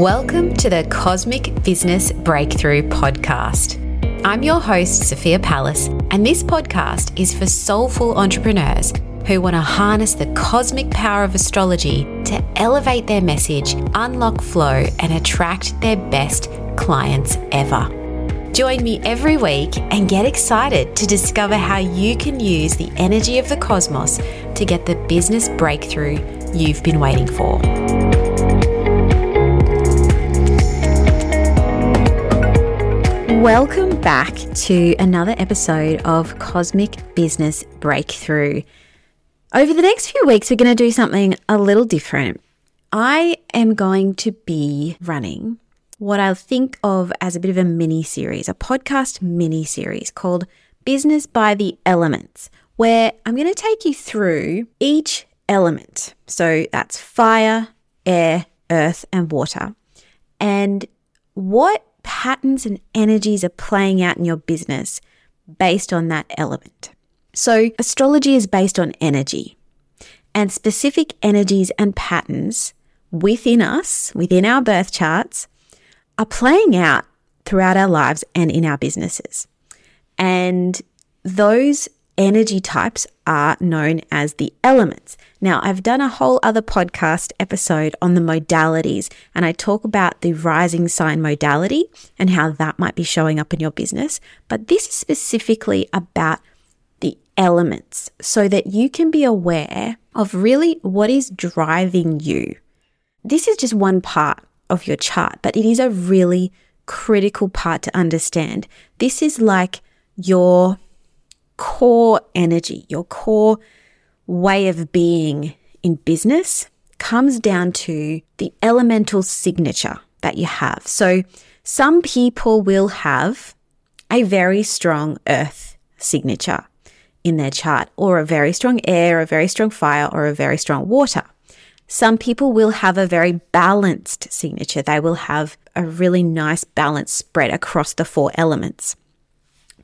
Welcome to the Cosmic Business Breakthrough Podcast. I'm your host, Sophia Palace, and this podcast is for soulful entrepreneurs who want to harness the cosmic power of astrology to elevate their message, unlock flow, and attract their best clients ever. Join me every week and get excited to discover how you can use the energy of the cosmos to get the business breakthrough you've been waiting for. Welcome back to another episode of Cosmic Business Breakthrough. Over the next few weeks, we're going to do something a little different. I am going to be running what I'll think of as a bit of a mini series, a podcast mini series called Business by the Elements, where I'm going to take you through each element. So that's fire, air, earth, and water. And what patterns and energies are playing out in your business based on that element. So, astrology is based on energy, and specific energies and patterns within us, within our birth charts, are playing out throughout our lives and in our businesses. And those energy types are known as the elements. Now, I've done a whole other podcast episode on the modalities, and I talk about the rising sign modality and how that might be showing up in your business. But this is specifically about the elements so that you can be aware of really what is driving you. This is just one part of your chart, but it is a really critical part to understand. This is like your core energy, your core way of being in business comes down to the elemental signature that you have. So some people will have a very strong earth signature in their chart, or a very strong air, a very strong fire, or a very strong water. Some people will have a very balanced signature. They will have a really nice balance spread across the four elements.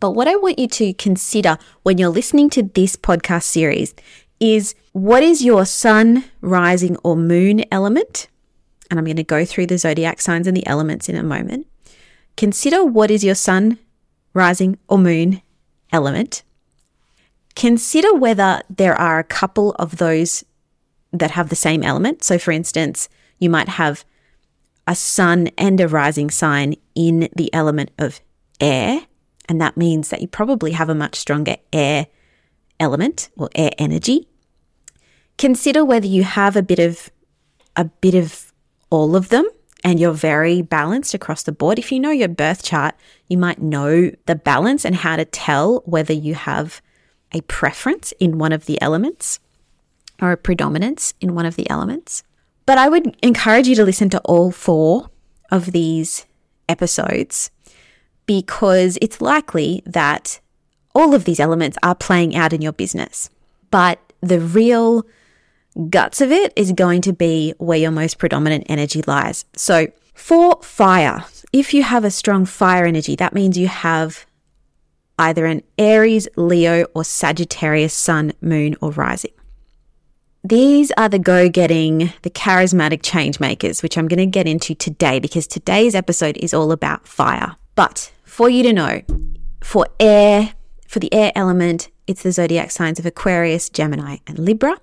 But what I want you to consider when you're listening to this podcast series is what is your sun, rising, or moon element? And I'm going to go through the zodiac signs and the elements in a moment. Consider what is your sun, rising, or moon element. Consider whether there are a couple of those that have the same element. So, for instance, you might have a sun and a rising sign in the element of air and that means that you probably have a much stronger air element or air energy. Consider whether you have a bit of a bit of all of them and you're very balanced across the board. If you know your birth chart, you might know the balance and how to tell whether you have a preference in one of the elements or a predominance in one of the elements. But I would encourage you to listen to all four of these episodes because it's likely that all of these elements are playing out in your business. But the real guts of it is going to be where your most predominant energy lies. So, for fire, if you have a strong fire energy, that means you have either an Aries, Leo, or Sagittarius sun, moon, or rising. These are the go getting, the charismatic change makers, which I'm going to get into today because today's episode is all about fire. But for you to know, for air, for the air element, it's the zodiac signs of Aquarius, Gemini, and Libra.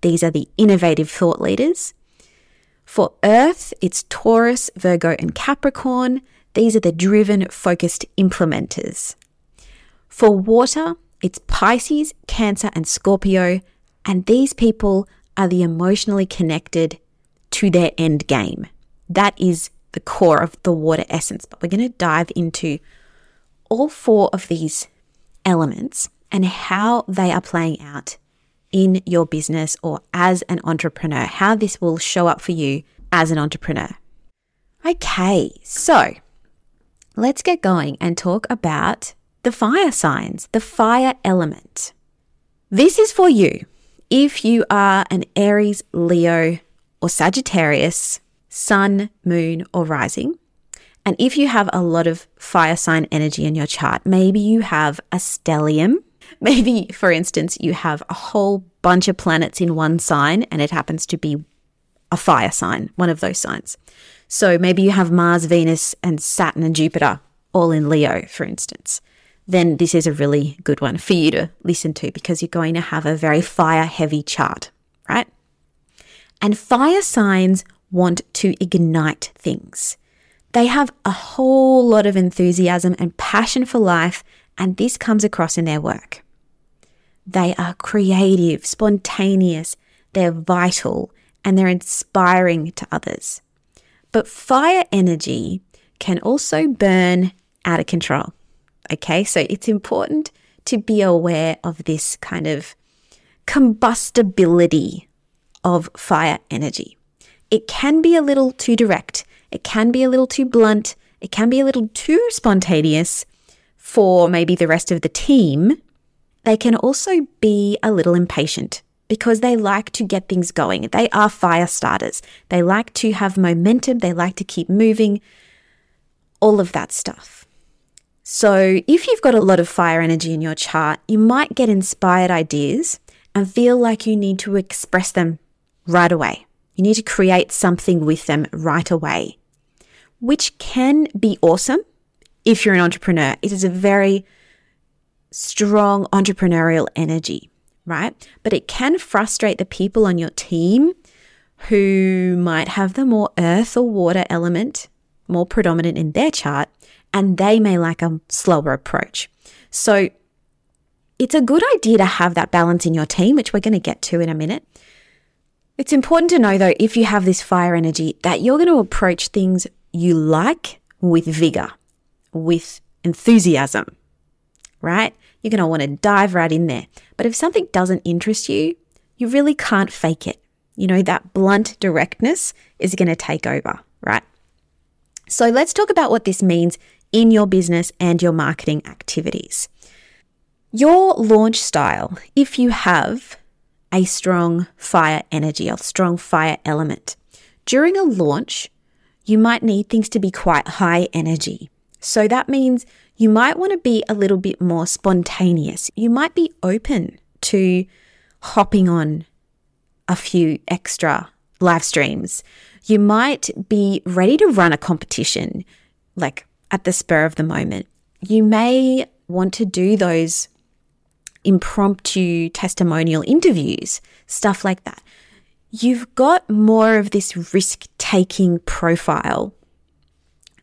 These are the innovative thought leaders. For earth, it's Taurus, Virgo, and Capricorn. These are the driven, focused implementers. For water, it's Pisces, Cancer, and Scorpio. And these people are the emotionally connected to their end game. That is the core of the water essence. But we're going to dive into all four of these elements and how they are playing out in your business or as an entrepreneur, how this will show up for you as an entrepreneur. Okay, so let's get going and talk about the fire signs, the fire element. This is for you if you are an Aries, Leo, or Sagittarius sun, moon, or rising. And if you have a lot of fire sign energy in your chart, maybe you have a stellium. Maybe, for instance, you have a whole bunch of planets in one sign and it happens to be a fire sign, one of those signs. So maybe you have Mars, Venus, and Saturn and Jupiter all in Leo, for instance. Then this is a really good one for you to listen to because you're going to have a very fire heavy chart, right? And fire signs want to ignite things. They have a whole lot of enthusiasm and passion for life, and this comes across in their work. They are creative, spontaneous, they're vital, and they're inspiring to others. But fire energy can also burn out of control. Okay, so it's important to be aware of this kind of combustibility of fire energy. It can be a little too direct, it can be a little too blunt, it can be a little too spontaneous for maybe the rest of the team. They can also be a little impatient because they like to get things going. They are fire starters. They like to have momentum, they like to keep moving, all of that stuff. So, if you've got a lot of fire energy in your chart, you might get inspired ideas and feel like you need to express them right away. You need to create something with them right away, which can be awesome if you're an entrepreneur. It is a very strong entrepreneurial energy right? But it can frustrate the people on your team who might have the more earth or water element more predominant in their chart, and they may like a slower approach. So it's a good idea to have that balance in your team, which we're going to get to in a minute. It's important to know, though, if you have this fire energy, that you're going to approach things you like with vigor, with enthusiasm, right? You're going to want to dive right in there. But if something doesn't interest you, you really can't fake it. You know, that blunt directness is going to take over, right? So let's talk about what this means in your business and your marketing activities. Your launch style, if you have a strong fire energy, a strong fire element, during a launch, you might need things to be quite high energy. So that means you might want to be a little bit more spontaneous. You might be open to hopping on a few extra live streams. You might be ready to run a competition, like at the spur of the moment. You may want to do those impromptu testimonial interviews, stuff like that. You've got more of this risk taking profile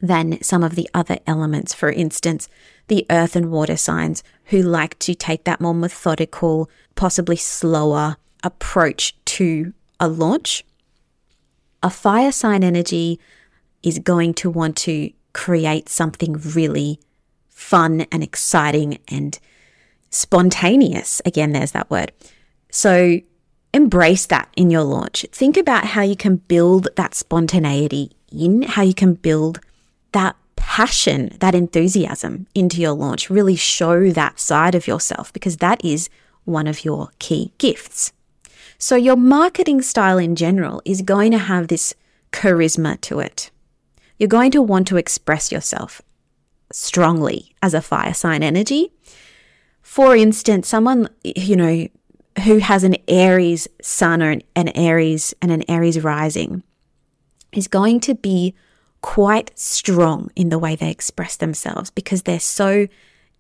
than some of the other elements. For instance, the earth and water signs who like to take that more methodical, possibly slower approach to a launch. A fire sign energy is going to want to create something really fun and exciting and spontaneous. Again, there's that word. So embrace that in your launch. Think about how you can build that spontaneity in, how you can build that passion, that enthusiasm into your launch. Really show that side of yourself because that is one of your key gifts. So, your marketing style in general is going to have this charisma to it. You're going to want to express yourself strongly as a fire sign energy. For instance, someone, you know, who has an Aries sun or an Aries and an Aries rising is going to be quite strong in the way they express themselves because they're so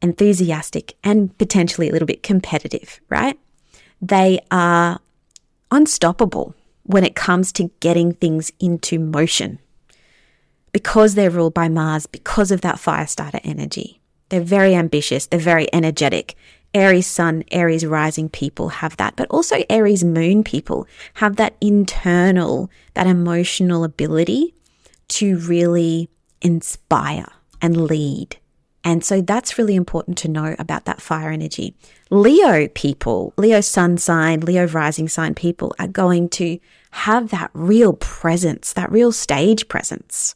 enthusiastic and potentially a little bit competitive, right? They are unstoppable when it comes to getting things into motion because they're ruled by Mars, because of that fire starter energy. They're very ambitious, they're very energetic. Aries sun, Aries rising people have that, but also Aries moon people have that internal, that emotional ability to really inspire and lead. And so that's really important to know about that fire energy. Leo people, Leo sun sign, Leo rising sign people are going to have that real presence, that real stage presence.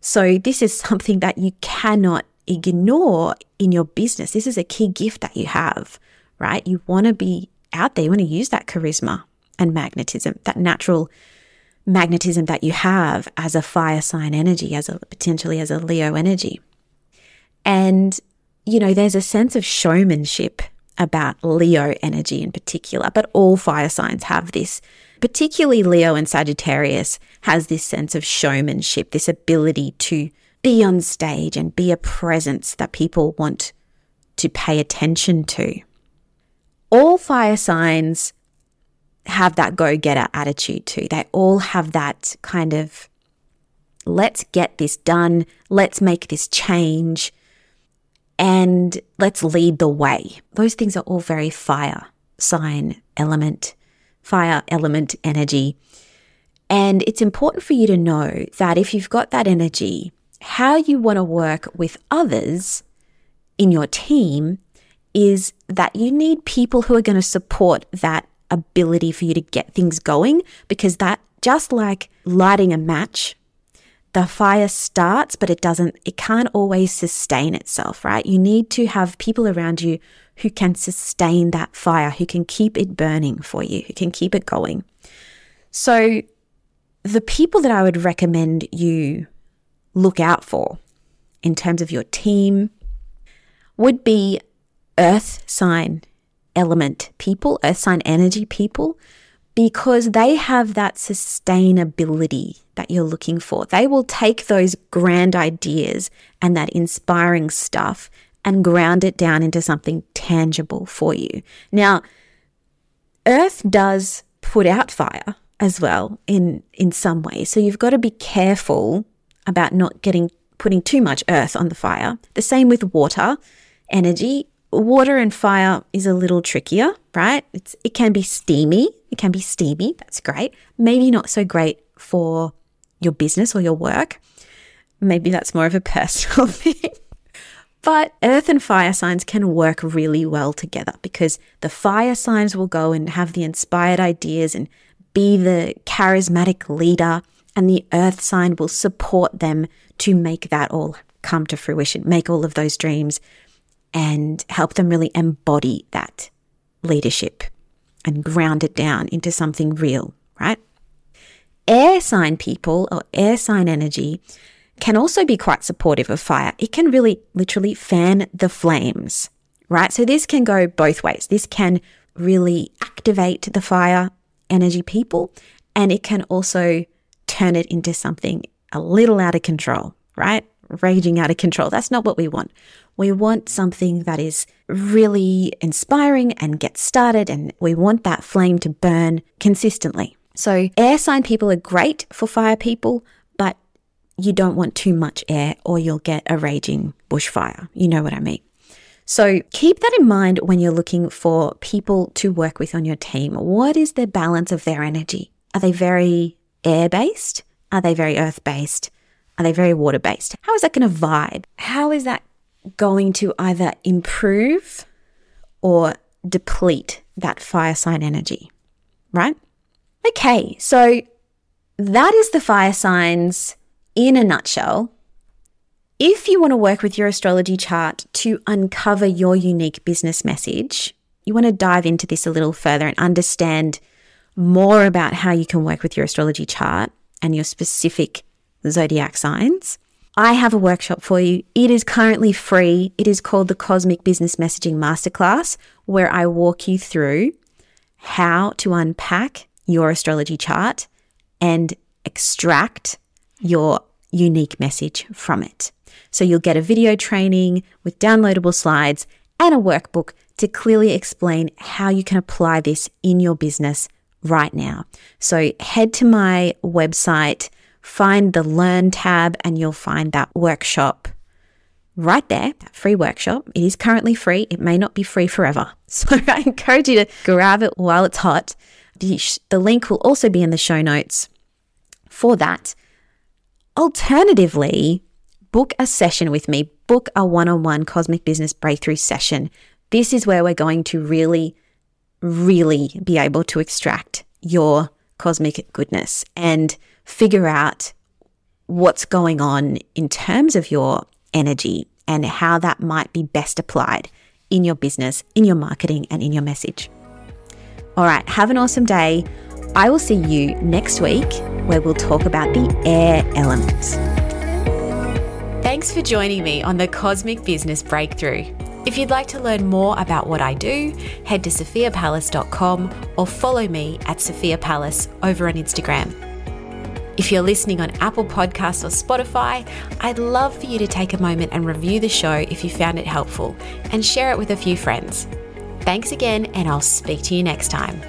So this is something that you cannot ignore in your business. This is a key gift that you have, right? You want to be out there, you want to use that charisma and magnetism, that natural magnetism that you have as a fire sign energy, as a potentially as a Leo energy. And, you know, there's a sense of showmanship about Leo energy in particular, but all fire signs have this particularly Leo and Sagittarius has this sense of showmanship, this ability to be on stage and be a presence that people want to pay attention to. All fire signs have that go getter attitude too. They all have that kind of let's get this done, let's make this change, and let's lead the way. Those things are all very fire sign element, fire element energy. And it's important for you to know that if you've got that energy, how you want to work with others in your team is that you need people who are going to support that ability for you to get things going because that just like lighting a match the fire starts but it doesn't it can't always sustain itself right? You need to have people around you who can sustain that fire who can keep it burning for you who can keep it going. So the people that i would recommend you look out for in terms of your team would be earth sign element people, earth sign energy people, because they have that sustainability that you're looking for. They will take those grand ideas and that inspiring stuff and ground it down into something tangible for you. Now, Earth does put out fire as well in in some ways. So you've got to be careful about not getting putting too much earth on the fire. The same with water energy water and fire is a little trickier, right? It's, it can be steamy. It can be steamy. That's great. Maybe not so great for your business or your work. Maybe that's more of a personal thing. But earth and fire signs can work really well together because the fire signs will go and have the inspired ideas and be the charismatic leader, and the earth sign will support them to make that all come to fruition, make all of those dreams and help them really embody that leadership and ground it down into something real, right? Air sign people or air sign energy can also be quite supportive of fire. It can really literally fan the flames, right? So this can go both ways. This can really activate the fire energy people and it can also turn it into something a little out of control, right? Raging out of control. That's not what we want. We want something that is really inspiring and get started, and we want that flame to burn consistently. So, air sign people are great for fire people, but you don't want too much air or you'll get a raging bushfire. You know what I mean. So, keep that in mind when you're looking for people to work with on your team. What is the balance of their energy? Are they very air based? Are they very earth based? Are they very water based? How is that going to vibe? How is that going to either improve or deplete that fire sign energy, right? Okay, so that is the fire signs in a nutshell. If you want to work with your astrology chart to uncover your unique business message, you want to dive into this a little further and understand more about how you can work with your astrology chart and your specific zodiac signs, I have a workshop for you. It is currently free. It is called the Cosmic Business Messaging Masterclass, where I walk you through how to unpack your astrology chart and extract your unique message from it. So you'll get a video training with downloadable slides and a workbook to clearly explain how you can apply this in your business right now. So head to my website find the Learn tab and you'll find that workshop right there, that free workshop. It is currently free. It may not be free forever. So I encourage you to grab it while it's hot. The, the link will also be in the show notes for that. Alternatively, book a session with me, book a one on one cosmic business breakthrough session. This is where we're going to really, really be able to extract your cosmic goodness and figure out what's going on in terms of your energy and how that might be best applied in your business, in your marketing, and in your message. All right, have an awesome day. I will see you next week where we'll talk about the air element. Thanks for joining me on the Cosmic Business Breakthrough. If you'd like to learn more about what I do, head to sophiapalace.com or follow me at Sophia Palace over on Instagram. If you're listening on Apple Podcasts or Spotify, I'd love for you to take a moment and review the show if you found it helpful and share it with a few friends. Thanks again, and I'll speak to you next time.